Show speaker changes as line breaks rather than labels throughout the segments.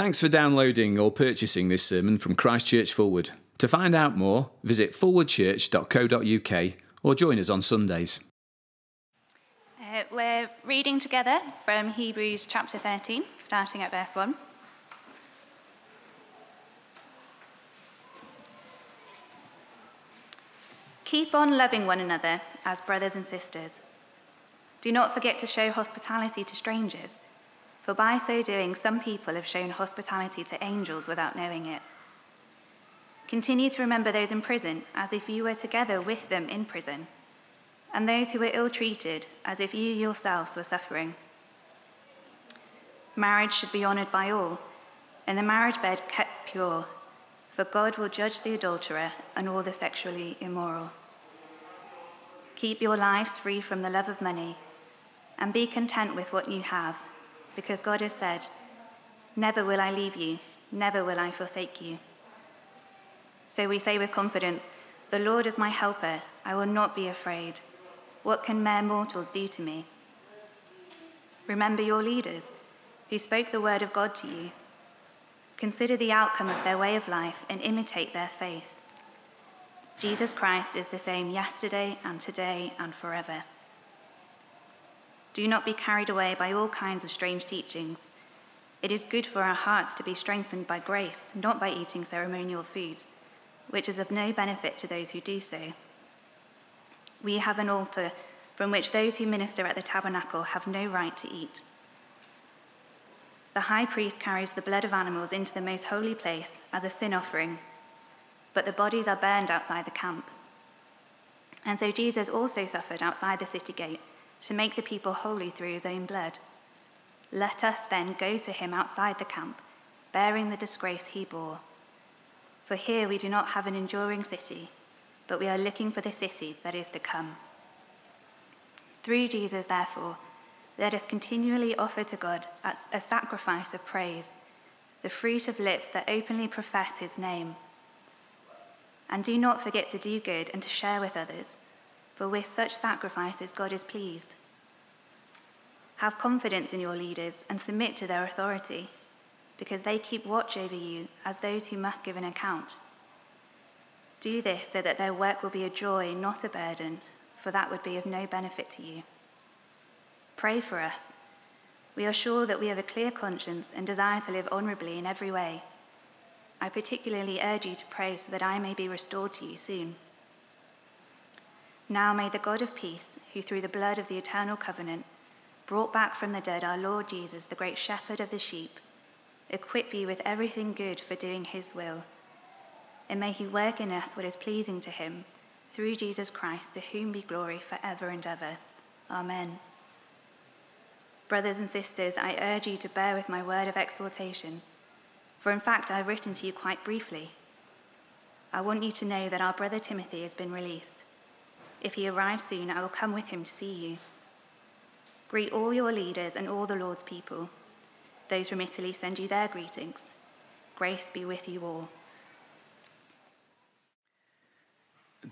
Thanks for downloading or purchasing this sermon from Christchurch Forward. To find out more, visit forwardchurch.co.uk or join us on Sundays.
Uh, we're reading together from Hebrews chapter 13, starting at verse 1. Keep on loving one another as brothers and sisters. Do not forget to show hospitality to strangers, for by so doing, some people have shown hospitality to angels without knowing it. Continue to remember those in prison as if you were together with them in prison, and those who were ill treated as if you yourselves were suffering. Marriage should be honored by all, and the marriage bed kept pure, for God will judge the adulterer and all the sexually immoral. Keep your lives free from the love of money, and be content with what you have, because God has said, Never will I leave you, never will I forsake you. So we say with confidence, The Lord is my helper, I will not be afraid. What can mere mortals do to me? Remember your leaders, who spoke the word of God to you. Consider the outcome of their way of life and imitate their faith. Jesus Christ is the same yesterday and today and forever. Do not be carried away by all kinds of strange teachings. It is good for our hearts to be strengthened by grace, not by eating ceremonial foods, which is of no benefit to those who do so. We have an altar from which those who minister at the tabernacle have no right to eat. The high priest carries the blood of animals into the most holy place as a sin offering but the bodies are burned outside the camp. And so Jesus also suffered outside the city gate to make the people holy through his own blood. Let us then go to him outside the camp, bearing the disgrace he bore. For here we do not have an enduring city, but we are looking for the city that is to come. Through Jesus, therefore, let us continually offer to God a sacrifice of praise, the fruit of lips that openly profess his name. And do not forget to do good and to share with others, for with such sacrifices God is pleased. Have confidence in your leaders and submit to their authority, because they keep watch over you as those who must give an account. Do this so that their work will be a joy, not a burden, for that would be of no benefit to you. Pray for us. We are sure that we have a clear conscience and desire to live honorably in every way. I particularly urge you to pray so that I may be restored to you soon. Now may the God of peace, who through the blood of the eternal covenant brought back from the dead our Lord Jesus, the great shepherd of the sheep, equip you with everything good for doing his will. And may he work in us what is pleasing to him, through Jesus Christ, to whom be glory forever and ever. Amen. Brothers and sisters, I urge you to bear with my word of exhortation for in fact, I have written to you quite briefly. I want you to know that our brother Timothy has been released. If he arrives soon, I will come with him to see you. Greet all your leaders and all the Lord's people. Those from Italy send you their greetings. Grace be with you all.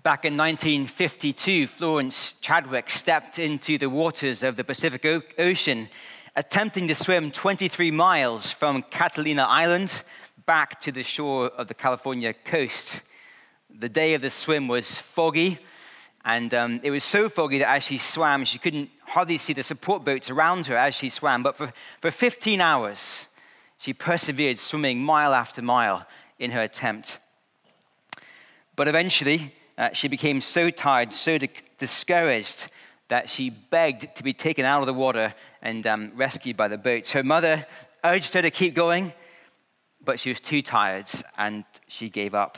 Back in 1952, Florence Chadwick stepped into the waters of the Pacific Ocean attempting to swim 23 miles from Catalina Island back to the shore of the California coast. The day of the swim was foggy, and um, it was so foggy that as she swam, she couldn't hardly see the support boats around her as she swam. But for, for 15 hours, she persevered, swimming mile after mile in her attempt. But eventually, uh, she became so tired, so di- discouraged, that she begged to be taken out of the water and um, rescued by the boats. Her mother urged her to keep going, but she was too tired and she gave up.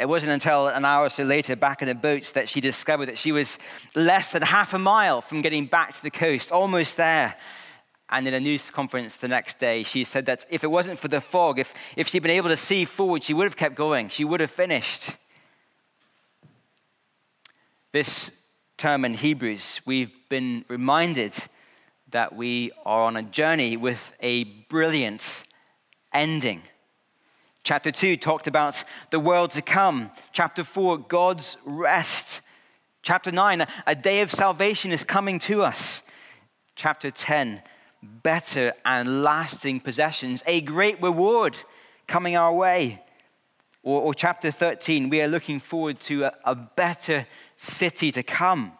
It wasn't until an hour or so later, back in the boats, that she discovered that she was less than half a mile from getting back to the coast, almost there. And in a news conference the next day, she said that if it wasn't for the fog, if, if she'd been able to see forward, she would have kept going. She would have finished. This term in Hebrews, we've been reminded that we are on a journey with a brilliant ending. Chapter 2 talked about the world to come. Chapter 4, God's rest. Chapter 9, a day of salvation is coming to us. Chapter 10 better and lasting possessions, a great reward coming our way. Or, or chapter 13, we are looking forward to a, a better city to come.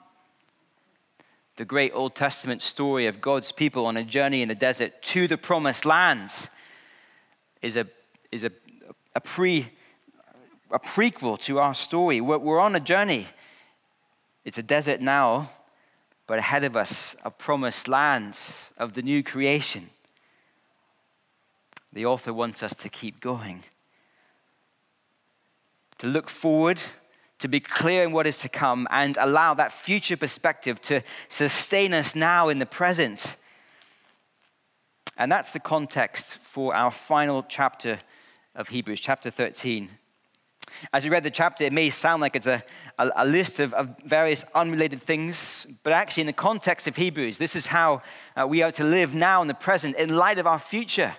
The great Old Testament story of God's people on a journey in the desert to the promised lands is a, is a, a, pre, a prequel to our story. We're, we're on a journey. It's a desert now, but ahead of us are promised lands of the new creation. The author wants us to keep going, to look forward, to be clear in what is to come, and allow that future perspective to sustain us now in the present. And that's the context for our final chapter of Hebrews, chapter 13. As we read the chapter, it may sound like it's a, a, a list of, of, various unrelated things, but actually, in the context of Hebrews, this is how uh, we are to live now in the present in light of our future.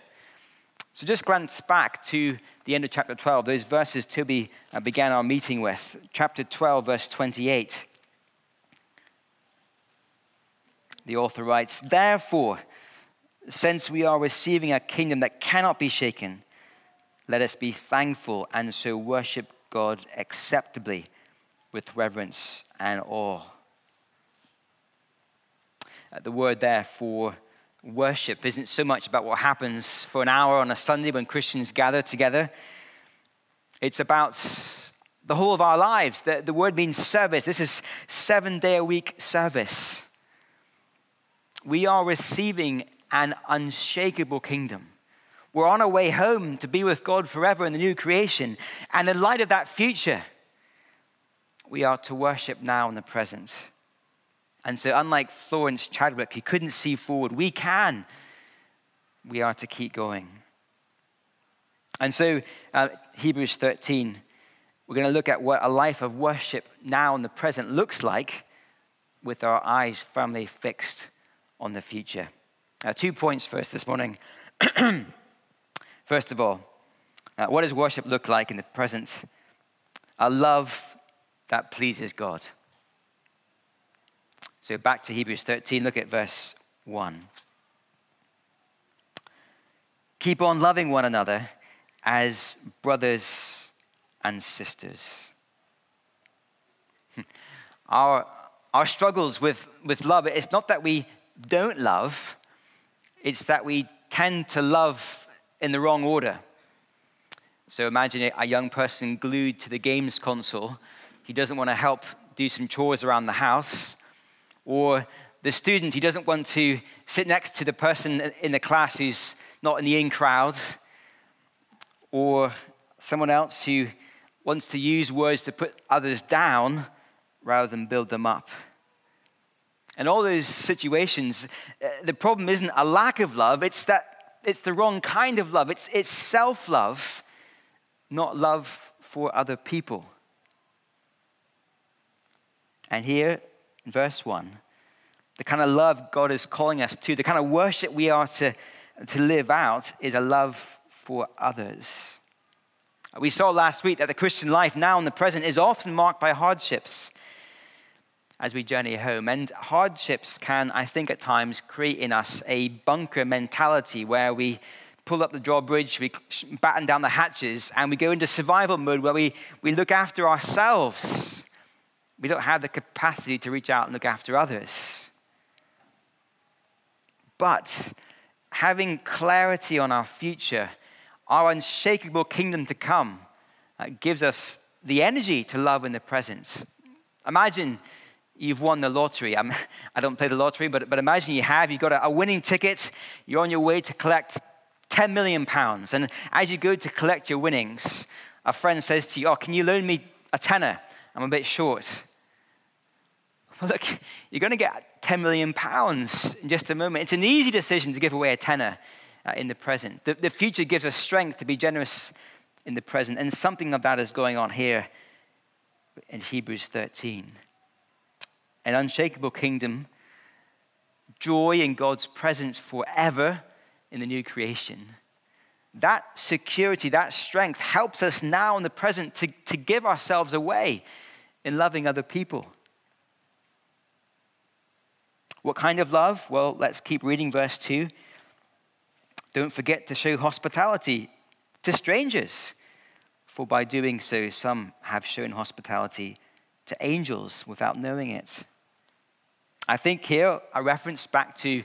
So just glance back to the end of chapter 12, those verses Toby uh, began our meeting with. Chapter 12, verse 28. The author writes, Therefore, since we are receiving a kingdom that cannot be shaken, let us be thankful and so worship God acceptably with reverence and awe. Uh, the word there for worship isn't so much about what happens for an hour on a Sunday when Christians gather together. It's about the whole of our lives. The, the word means service. This is seven day a week service. We are receiving an unshakable kingdom. We're on our way home to be with God forever in the new creation. And in light of that future, we are to worship now in the present. And so, unlike Florence Chadwick, who couldn't see forward, we can. We are to keep going. And so, uh, Hebrews 13, we're going to look at what a life of worship now in the present looks like with our eyes firmly fixed on the future. Uh, two points us this morning. First of all, uh, what does worship look like in the present? A love that pleases God. So back to Hebrews 13, look at verse 1. Keep on loving one another as brothers and sisters. Our, our struggles with, with love, it's not that we don't love, it's that we tend to love in the wrong order. So imagine a young person glued to the games console. He doesn't want to help do some chores around the house. Or the student, he doesn't want to sit next to the person in the class who's not in the in crowd. Or someone else who wants to use words to put others down rather than build them up. In all those situations, uh, the problem isn't a lack of love, it's that it's the wrong kind of love. It's, it's self love, not love for other people. And here, in verse 1, the kind of love God is calling us to, the kind of worship we are to, to live out, is a love for others. We saw last week that the Christian life now in the present is often marked by hardships as we journey home. And hardships can, I think, at times create in us a bunker mentality where we pull up the drawbridge, we batten down the hatches, and we go into survival mode where we, we look after ourselves. We don't have the capacity to reach out and look after others. But having clarity on our future, our unshakable kingdom to come, gives us the energy to love in the present. Imagine you've won the lottery. I'm, I do not play the lottery, but, but imagine you have. You've got a, a winning ticket. You're on your way to collect 10 million pounds. And as you go to collect your winnings, a friend says to you, Oh, can you loan me a tenner? I'm a bit short. Well, look, you're going to get 10 million pounds in just a moment. It's an easy decision to give away a tenner uh, in the present. The, the future gives us strength to be generous in the present. And something of that is going on here in Hebrews 13 an unshakable kingdom, joy in God's presence forever in the new creation. That security, that strength helps us now in the present to, to give ourselves away in loving other people. What kind of love? Well, let's keep reading verse 2. Don't forget to show hospitality to strangers, for by doing so, some have shown hospitality to angels without knowing it. I think here a reference back to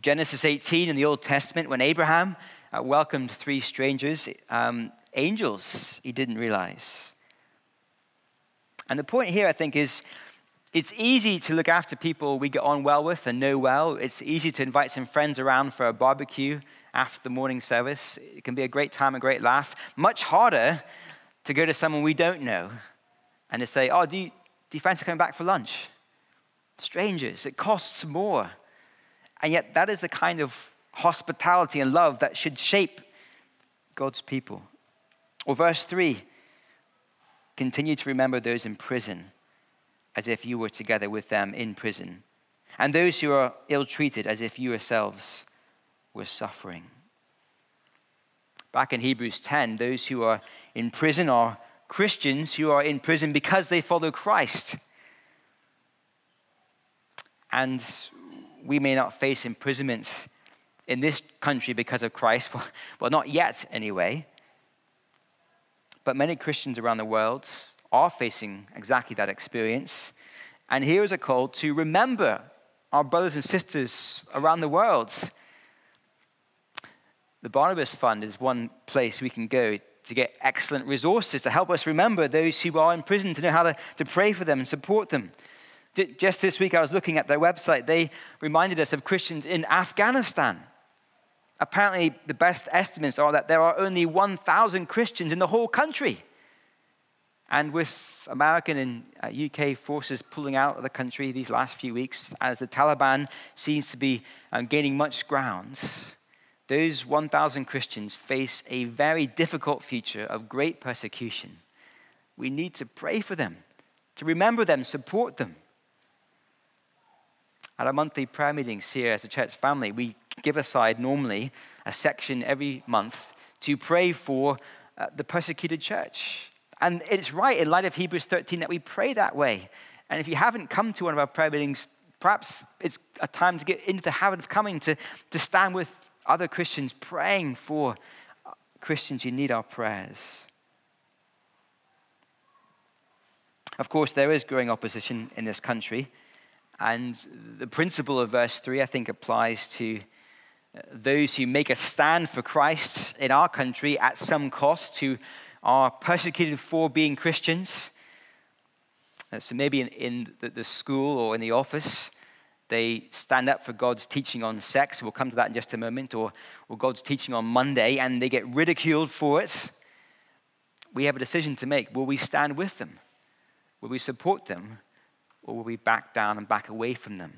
Genesis 18 in the Old Testament when Abraham uh, welcomed three strangers, um, angels, he didn't realize. And the point here, I think, is it's easy to look after people we get on well with and know well. It's easy to invite some friends around for a barbecue after the morning service. It can be a great time, a great laugh. Much harder to go to someone we don't know and to say, Oh, do you, do you fancy coming back for lunch? Strangers, it costs more. And yet, that is the kind of hospitality and love that should shape God's people. Or verse 3 continue to remember those in prison as if you were together with them in prison, and those who are ill treated as if you yourselves were suffering. Back in Hebrews 10, those who are in prison are Christians who are in prison because they follow Christ. And we may not face imprisonment in this country because of Christ. Well, not yet, anyway. But many Christians around the world are facing exactly that experience. And here is a call to remember our brothers and sisters around the world. The Barnabas Fund is one place we can go to get excellent resources to help us remember those who are in prison, to know how to, to pray for them and support them. Just this week, I was looking at their website. They reminded us of Christians in Afghanistan. Apparently, the best estimates are that there are only 1,000 Christians in the whole country. And with American and UK uh, forces pulling out of the country these last few weeks, as the Taliban seems to be um, gaining much ground, those 1,000 Christians face a very difficult future of great persecution. We need to pray for them, to remember them, support them. At our monthly prayer meetings here as a church family, we give aside normally a section every month to pray for uh, the persecuted church. And it's right in light of Hebrews 13 that we pray that way. And if you haven't come to one of our prayer meetings, perhaps it's a time to get into the habit of coming to, to stand with other Christians praying for uh, Christians who need our prayers. Of course, there is growing opposition in this country. And the principle of verse 3, I think, applies to those who make a stand for Christ in our country at some cost, who are persecuted for being Christians. Uh, so maybe in, in the, the, school or in the office, they stand up for God's teaching on sex. We'll come to that in just a moment. Or, or God's teaching on Monday, and they get ridiculed for it. We have a decision to make. Will we stand with them? Will we support them? Or will we back down and back away from them?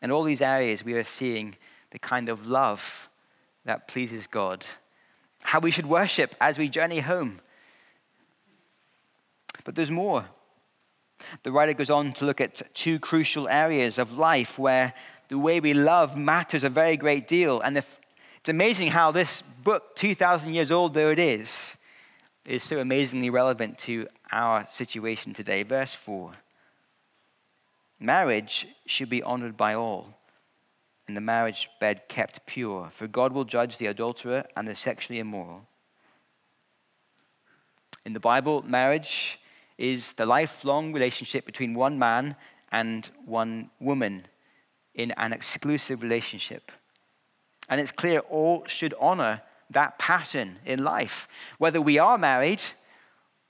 In all these areas, we are seeing the kind of love that pleases God, how we should worship as we journey home. But there's more. The writer goes on to look at two crucial areas of life where the way we love matters a very great deal. And if, it's amazing how this book, 2,000 years old though it is, is so amazingly relevant to our situation today. Verse 4 Marriage should be honored by all, and the marriage bed kept pure, for God will judge the adulterer and the sexually immoral. In the Bible, marriage is the lifelong relationship between one man and one woman in an exclusive relationship. And it's clear all should honor that pattern in life. Whether we are married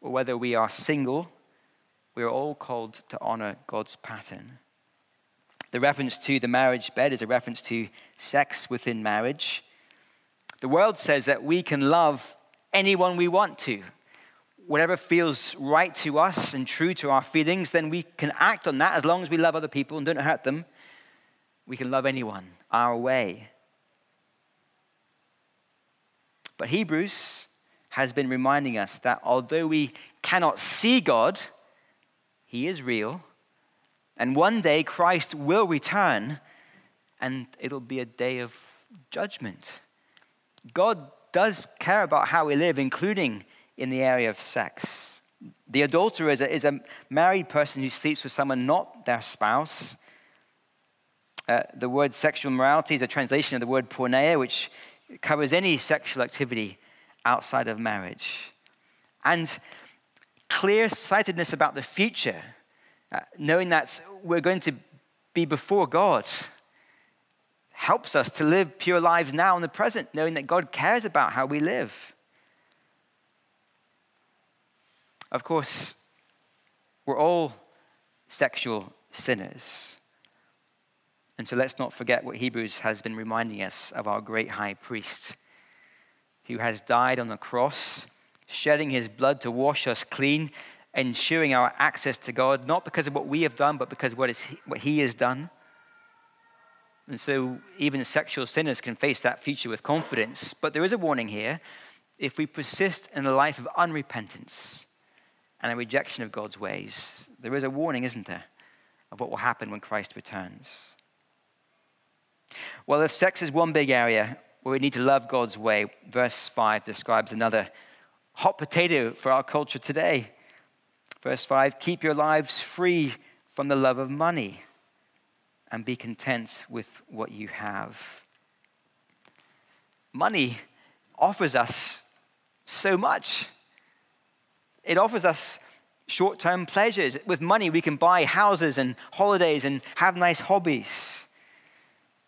or whether we are single, we are all called to honor God's pattern. The reference to the marriage bed is a reference to sex within marriage. The world says that we can love anyone we want to. Whatever feels right to us and true to our feelings, then we can act on that as long as we love other people and don't hurt them. We can love anyone our way. But Hebrews has been reminding us that although we cannot see God, He is real. And one day Christ will return, and it'll be a day of judgment. God does care about how we live, including in the area of sex. The adulterer is a, is a married person who sleeps with someone not their spouse. Uh, the word sexual morality is a translation of the word porneia, which covers any sexual activity outside of marriage. And clear sightedness about the future, uh, knowing that we're going to be before God, helps us to live pure lives now in the present, knowing that God cares about how we live. Of course, we're all sexual sinners. And so let's not forget what Hebrews has been reminding us of our great high priest who has died on the cross, shedding his blood to wash us clean, ensuring our access to God, not because of what we have done, but because of what, is, what he has done. And so even sexual sinners can face that future with confidence. But there is a warning here. If we persist in a life of unrepentance and a rejection of God's ways, there is a warning, isn't there, of what will happen when Christ returns. Well, if sex is one big area where we need to love God's way, verse 5 describes another hot potato for our culture today. Verse 5 keep your lives free from the love of money and be content with what you have. Money offers us so much. It offers us short term pleasures. With money, we can buy houses and holidays and have nice hobbies.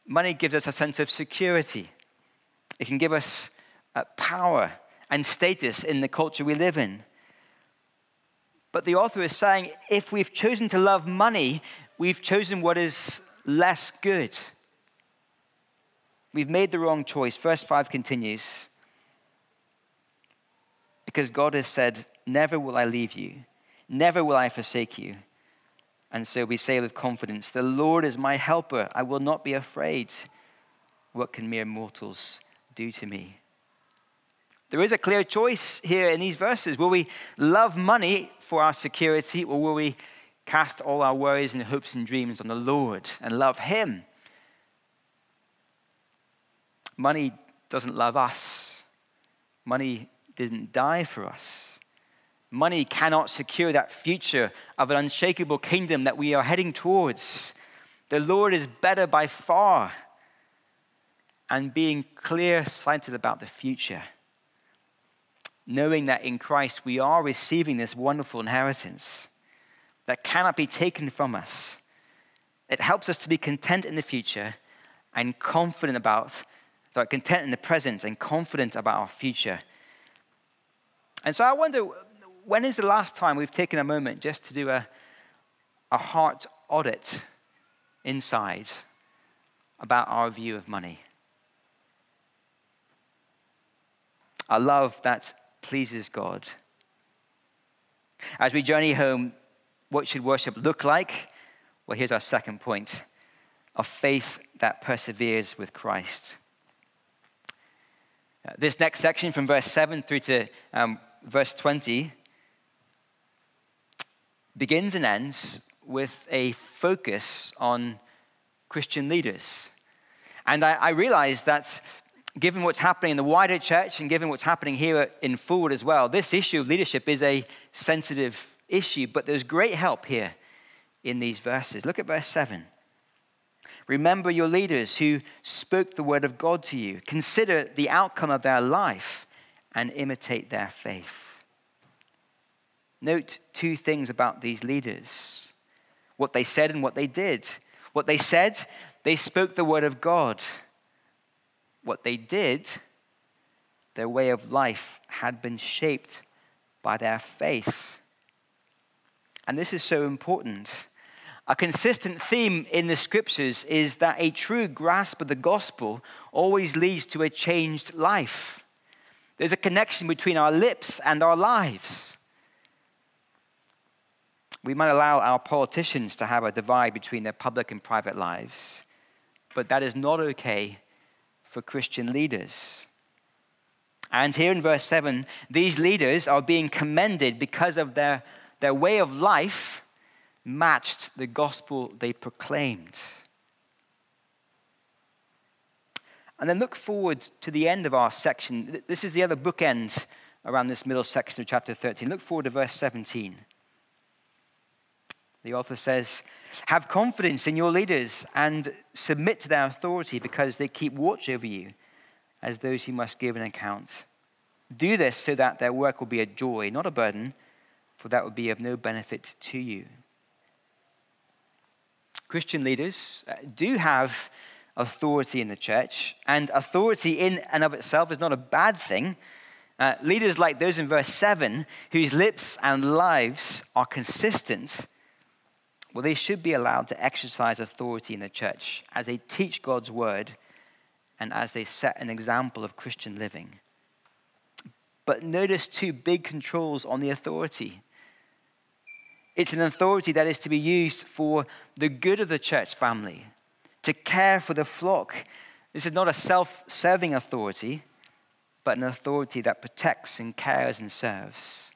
Money gives us a sense of security, it can give us uh, power and status in the culture we live in. But the author is saying if we've chosen to love money, we've chosen what is less good. We've made the wrong choice. Verse 5 continues Because God has said, Never will I leave you, never will I forsake you. And so we say with confidence, The Lord is my helper. I will not be afraid. What can mere mortals do to me? There is a clear choice here in these verses. Will we love money for our security, or will we cast all our worries and hopes and dreams on the Lord and love Him. Money doesn't love us, money didn't die for us. Money cannot secure that future of an unshakable kingdom that we are heading towards. The Lord is better by far. And being clear sighted about the future, knowing that in Christ we are receiving this wonderful inheritance that cannot be taken from us. It helps us to be content in the future and confident about, sorry, content in the present and confident about our future. And so I wonder when is the last time we've taken a moment just to do a, a heart audit inside about our view of money? A love that pleases God. As we journey home, what should worship look like? Well, here's our second point a faith that perseveres with Christ. Uh, this next section from verse 7 through to um, verse 20 begins and ends with a focus on Christian leaders. And I, I realize that given what's happening in the wider church and given what's happening here in Forward as well, this issue of leadership is a sensitive issue, but there's great help here in these verses. Look at verse 7. Remember your leaders who spoke the word of God to you. Consider the outcome of their life and imitate their faith. Note two things about these leaders what they said and what they did. What they said, they spoke the word of God. What they did, their way of life had been shaped by their faith. And this is so important. A consistent theme in the scriptures is that a true grasp of the gospel always leads to a changed life. There's a connection between our lips and our lives. We might allow our politicians to have a divide between their public and private lives, but that is not okay for Christian leaders. And here in verse 7, these leaders are being commended because of their their way of life matched the gospel they proclaimed. And then look forward to the end of our section. This is the other bookend around this middle section of chapter 13. Look forward to verse 17. The author says, Have confidence in your leaders and submit to their authority because they keep watch over you as those who must give an account. Do this so that their work will be a joy, not a burden, for that would be of no benefit to you. Christian leaders uh, do have authority in the church, and authority in and of itself is not a bad thing. Uh, leaders like those in verse 7, whose lips and lives are consistent, well, they should be allowed to exercise authority in the church as they teach God's word and as they set an example of Christian living. But notice two big controls on the authority. It's an authority that is to be used for the good of the church family, to care for the flock. This is not a self serving authority, but an authority that protects and cares and serves.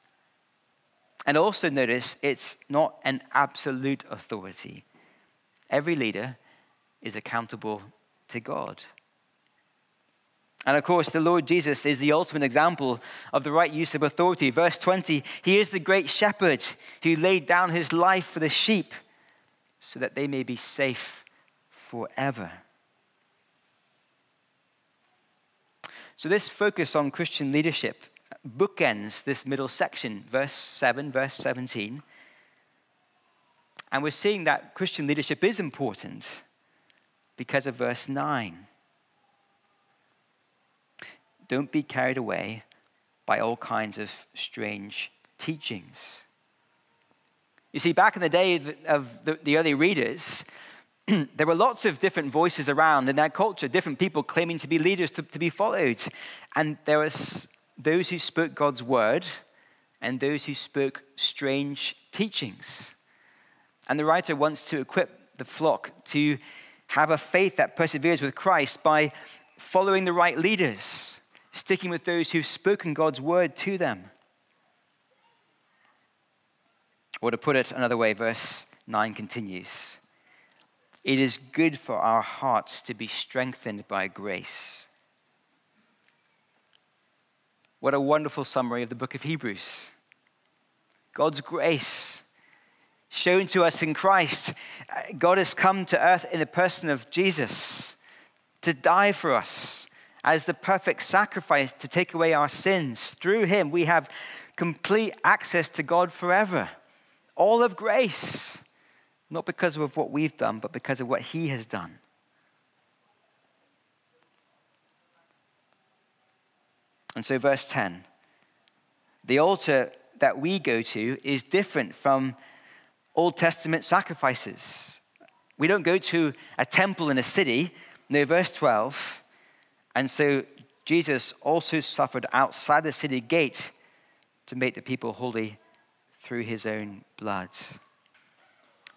And also notice it's not an absolute authority. Every leader is accountable to God. And of course, the Lord Jesus is the ultimate example of the right use of authority. Verse 20 He is the great shepherd who laid down his life for the sheep so that they may be safe forever. So, this focus on Christian leadership bookends this middle section, verse 7, verse 17. And we're seeing that Christian leadership is important because of verse 9. Don't be carried away by all kinds of strange teachings. You see, back in the day of the, early readers, there were lots of different voices around in that culture, different people claiming to be leaders to, to be followed. And there was those who spoke God's word and those who spoke strange teachings. And the writer wants to equip the flock to have a faith that perseveres with Christ by following the right leaders, sticking with those who've spoken God's word to them. Or to put it another way, verse 9 continues It is good for our hearts to be strengthened by grace. What a wonderful summary of the book of Hebrews. God's grace shown to us in Christ. Uh, God has come to earth in the person of Jesus to die for us as the perfect sacrifice to take away our sins. Through him, we have complete access to God forever all of grace, not because of what we've done, but because of what He has done. And so, verse 10 the altar that we go to is different from Old Testament sacrifices. We don't go to a temple in a city. No, verse 12. And so Jesus also suffered outside the city gate to make the people holy through his own blood.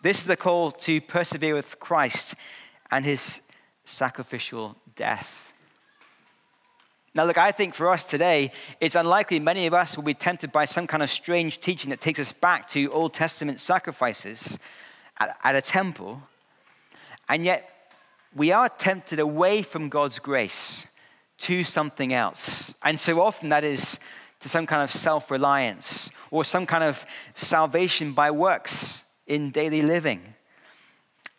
This is a call to persevere with Christ and his sacrificial death. Now, look, I think for us today, it's unlikely many of us will be tempted by some kind of strange teaching that takes us back to Old Testament sacrifices at, at a temple. And yet, we are tempted away from God's grace to something else. And so often that is to some kind of self reliance or some kind of salvation by works in daily living.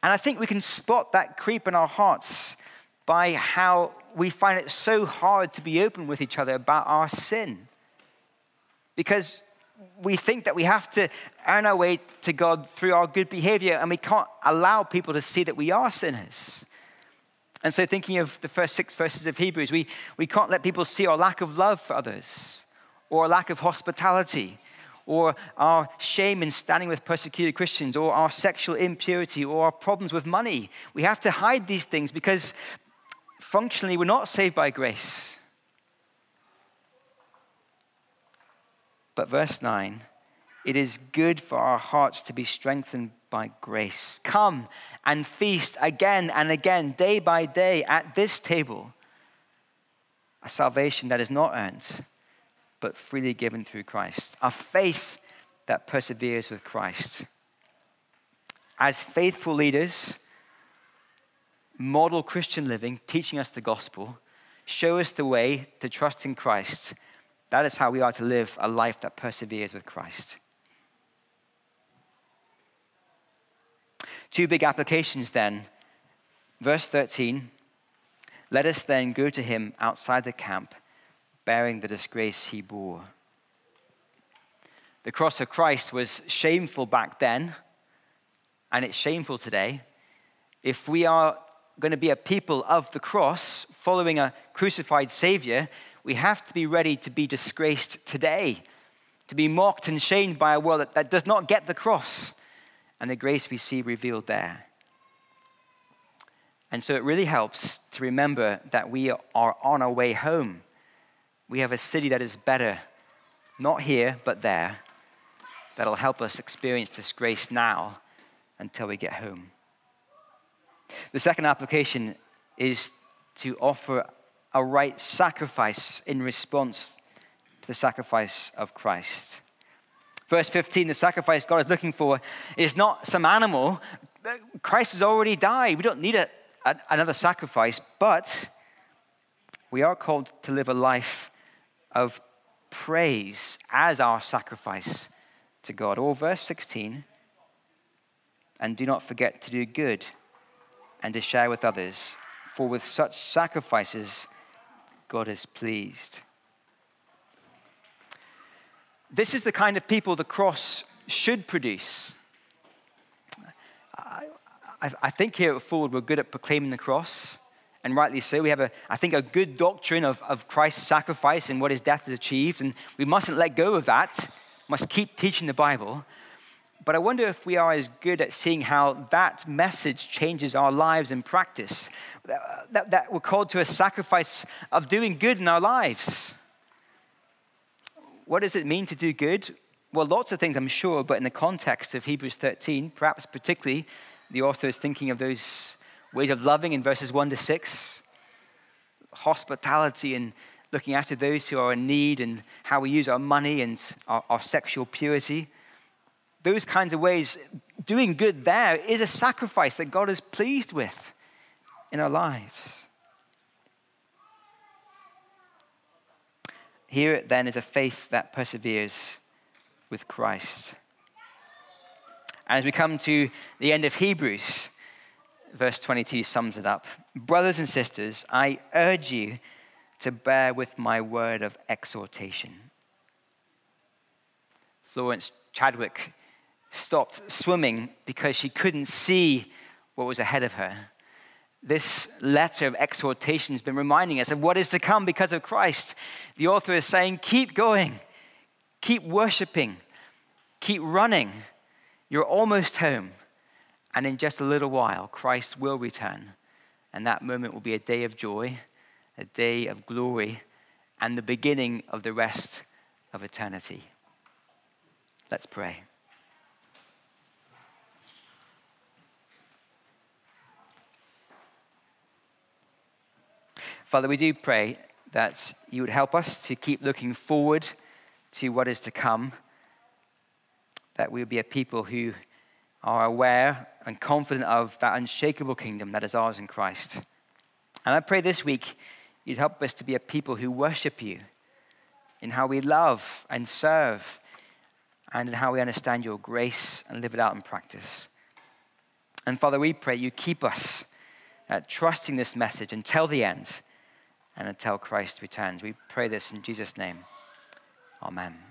And I think we can spot that creep in our hearts by how we find it so hard to be open with each other about our sin. Because we think that we have to earn our way to God through our good behavior, and we can't allow people to see that we are sinners. And so, thinking of the first six verses of Hebrews, we, we can't let people see our lack of love for others, or our lack of hospitality, or our shame in standing with persecuted Christians, or our sexual impurity, or our problems with money. We have to hide these things because functionally we're not saved by grace. But verse 9 it is good for our hearts to be strengthened by grace. Come and feast again and again, day by day, at this table, a salvation that is not earned but freely given through Christ. A faith that perseveres with Christ. As faithful leaders, model Christian living, teaching us the gospel, show us the way to trust in Christ That is how we are to live a life that perseveres with Christ. Two big applications then. Verse 13 Let us then go to him outside the camp, bearing the disgrace he bore. The cross of Christ was shameful back then, and it's shameful today. If we are going to be a people of the cross, following a crucified Savior, we have to be ready to be disgraced today, to be mocked and shamed by a world that, that does not get the cross and the grace we see revealed there. And so it really helps to remember that we are on our way home. We have a city that is better, not here, but there, that'll help us experience this grace now until we get home. The second application is to offer a right sacrifice in response to the sacrifice of Christ. Verse 15 the sacrifice God is looking for is not some animal. Christ has already died. We don't need a, a, another sacrifice, but we are called to live a life of praise as our sacrifice to God. Or verse 16 and do not forget to do good and to share with others, for with such sacrifices, God is pleased. This is the kind of people the cross should produce. I, I, think here at Forward we're good at proclaiming the cross, and rightly so. We have, a, I think, a good doctrine of, of Christ's sacrifice and what his death has achieved, and we mustn't let go of that, must keep teaching the Bible. But I wonder if we are as good at seeing how that message changes our lives in practice. That, that, we're called to a sacrifice of doing good in our lives. What does it mean to do good? Well, lots of things, I'm sure, but in the context of Hebrews 13, perhaps particularly the author is thinking of those ways of loving in verses 1 to 6, hospitality and looking after those who are in need, and how we use our money and our, our sexual purity those kinds of ways, doing good there is a sacrifice that God is pleased with in our lives. Here then is a faith that perseveres with Christ. And as we come to the end of Hebrews, verse 22 sums it up. Brothers and sisters, I urge you to bear with my word of exhortation. Florence Chadwick stopped swimming because she couldn't see what was ahead of her. This letter of exhortation has been reminding us of what is to come because of Christ. The author is saying, Keep going, keep worshiping, keep running. You're almost home. And in just a little while, Christ will return. And that moment will be a day of joy, a day of glory, and the beginning of the rest of eternity. Let's pray. Father, we do pray that you would help us to keep looking forward to what is to come, that we would be a people who are aware and confident of that unshakable kingdom that is ours in Christ. And I pray this week you'd help us to be a people who worship you in how we love and serve and in how we understand your grace and live it out in practice. And Father, we pray you keep us uh, trusting this message until the end and until Christ returns. We pray this in Jesus' name. Amen.